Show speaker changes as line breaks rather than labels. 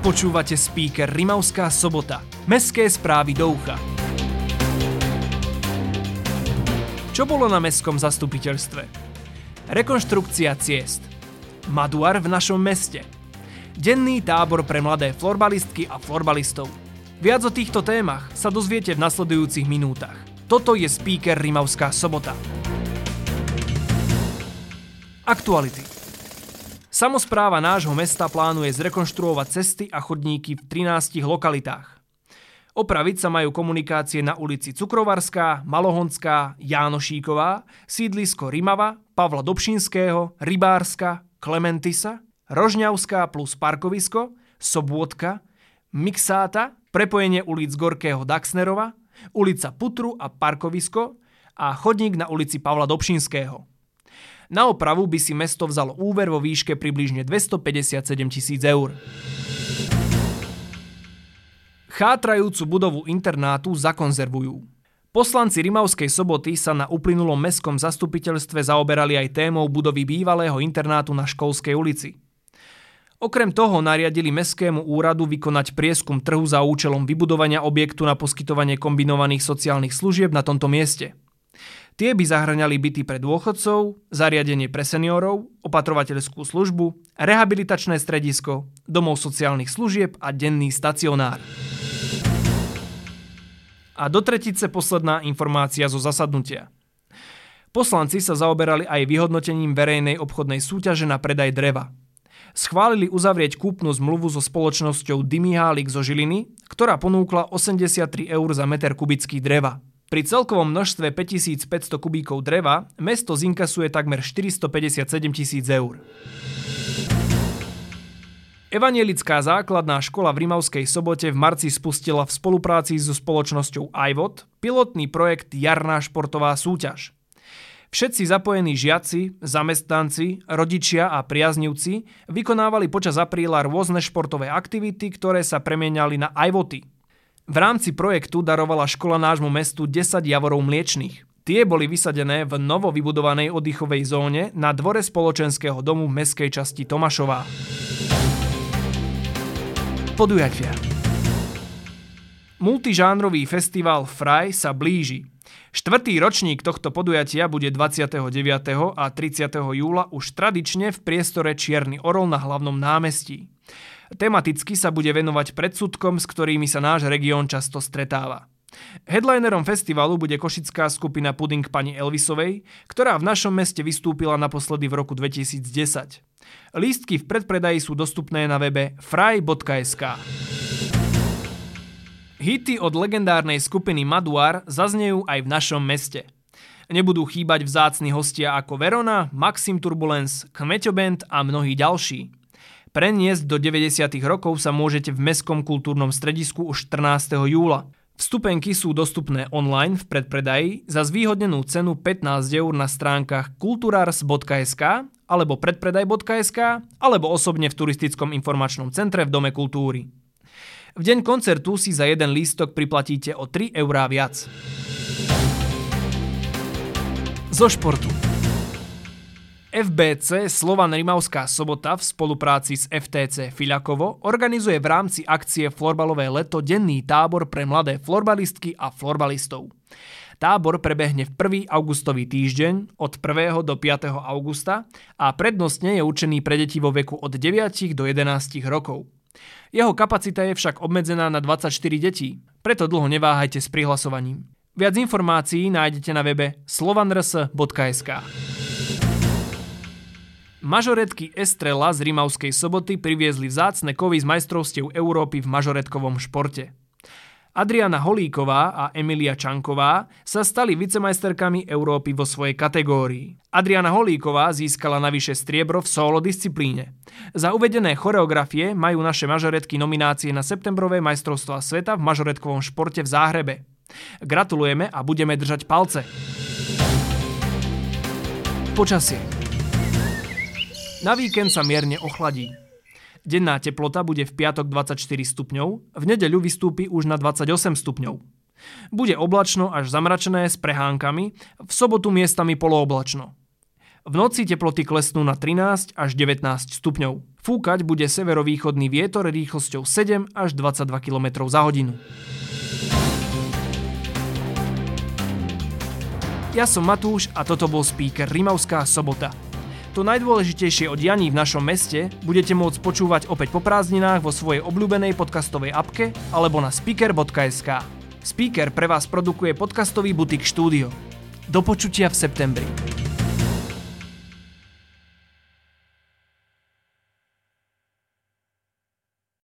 Počúvate speaker Rimavská sobota. Mestské správy do ucha. Čo bolo na mestskom zastupiteľstve? Rekonštrukcia ciest. Maduar v našom meste. Denný tábor pre mladé florbalistky a florbalistov. Viac o týchto témach sa dozviete v nasledujúcich minútach. Toto je speaker Rimavská sobota. Aktuality. Samozpráva nášho mesta plánuje zrekonštruovať cesty a chodníky v 13 lokalitách. Opraviť sa majú komunikácie na ulici Cukrovarská, Malohonská, Jánošíková, sídlisko Rimava, Pavla Dobšinského, Rybárska, Klementisa, Rožňavská plus parkovisko, Sobôtka, Mixáta, prepojenie ulic Gorkého Daxnerova, ulica Putru a parkovisko a chodník na ulici Pavla Dobšinského. Na opravu by si mesto vzalo úver vo výške približne 257 tisíc eur. Chátrajúcu budovu internátu zakonzervujú. Poslanci Rimavskej soboty sa na uplynulom mestskom zastupiteľstve zaoberali aj témou budovy bývalého internátu na Školskej ulici. Okrem toho nariadili Mestskému úradu vykonať prieskum trhu za účelom vybudovania objektu na poskytovanie kombinovaných sociálnych služieb na tomto mieste – Tie by zahrňali byty pre dôchodcov, zariadenie pre seniorov, opatrovateľskú službu, rehabilitačné stredisko, domov sociálnych služieb a denný stacionár. A do tretice posledná informácia zo zasadnutia. Poslanci sa zaoberali aj vyhodnotením verejnej obchodnej súťaže na predaj dreva. Schválili uzavrieť kúpnu zmluvu so spoločnosťou Dimihálik zo Žiliny, ktorá ponúkla 83 eur za meter kubický dreva. Pri celkovom množstve 5500 kubíkov dreva mesto zinkasuje takmer 457 tisíc eur. Evangelická základná škola v Rimavskej sobote v marci spustila v spolupráci so spoločnosťou iVod pilotný projekt Jarná športová súťaž. Všetci zapojení žiaci, zamestnanci, rodičia a priaznivci vykonávali počas apríla rôzne športové aktivity, ktoré sa premieniali na iVoty – v rámci projektu darovala škola nášmu mestu 10 javorov mliečných. Tie boli vysadené v novo vybudovanej oddychovej zóne na dvore spoločenského domu v meskej časti Tomašová. Podujatia Multižánrový festival Fraj sa blíži. Štvrtý ročník tohto podujatia bude 29. a 30. júla už tradične v priestore Čierny Orol na hlavnom námestí. Tematicky sa bude venovať predsudkom, s ktorými sa náš región často stretáva. Headlinerom festivalu bude košická skupina Pudding pani Elvisovej, ktorá v našom meste vystúpila naposledy v roku 2010. Lístky v predpredaji sú dostupné na webe fry.sk. Hity od legendárnej skupiny Maduar zaznejú aj v našom meste. Nebudú chýbať vzácni hostia ako Verona, Maxim Turbulence, Kmeťo Band a mnohí ďalší. Preniesť do 90. rokov sa môžete v Mestskom kultúrnom stredisku už 14. júla. Vstupenky sú dostupné online v predpredaji za zvýhodnenú cenu 15 eur na stránkach kulturars.sk alebo predpredaj.sk alebo osobne v turistickom informačnom centre v Dome kultúry. V deň koncertu si za jeden lístok priplatíte o 3 eurá viac. Zo športu. FBC Slovan Rimavská sobota v spolupráci s FTC Filakovo organizuje v rámci akcie Florbalové leto denný tábor pre mladé florbalistky a florbalistov. Tábor prebehne v 1. augustový týždeň od 1. do 5. augusta a prednostne je určený pre deti vo veku od 9 do 11 rokov. Jeho kapacita je však obmedzená na 24 detí, preto dlho neváhajte s prihlasovaním. Viac informácií nájdete na webe slovanrs.sk. Mažoretky Estrela z Rimavskej soboty priviezli vzácne kovy z majstrovstiev Európy v mažoretkovom športe. Adriana Holíková a Emilia Čanková sa stali vicemajsterkami Európy vo svojej kategórii. Adriana Holíková získala navyše striebro v solo disciplíne. Za uvedené choreografie majú naše mažoretky nominácie na septembrové majstrovstvá sveta v mažoretkovom športe v Záhrebe. Gratulujeme a budeme držať palce. Počasie. Na víkend sa mierne ochladí. Denná teplota bude v piatok 24 stupňov, v nedeľu vystúpi už na 28 stupňov. Bude oblačno až zamračené s prehánkami, v sobotu miestami polooblačno. V noci teploty klesnú na 13 až 19 stupňov. Fúkať bude severovýchodný vietor rýchlosťou 7 až 22 km za hodinu. Ja som Matúš a toto bol speaker Rimavská sobota. To najdôležitejšie o dianí v našom meste budete môcť počúvať opäť po prázdninách vo svojej obľúbenej podcastovej apke alebo na speaker.sk. Speaker pre vás produkuje podcastový butik štúdio. Do počutia v septembri.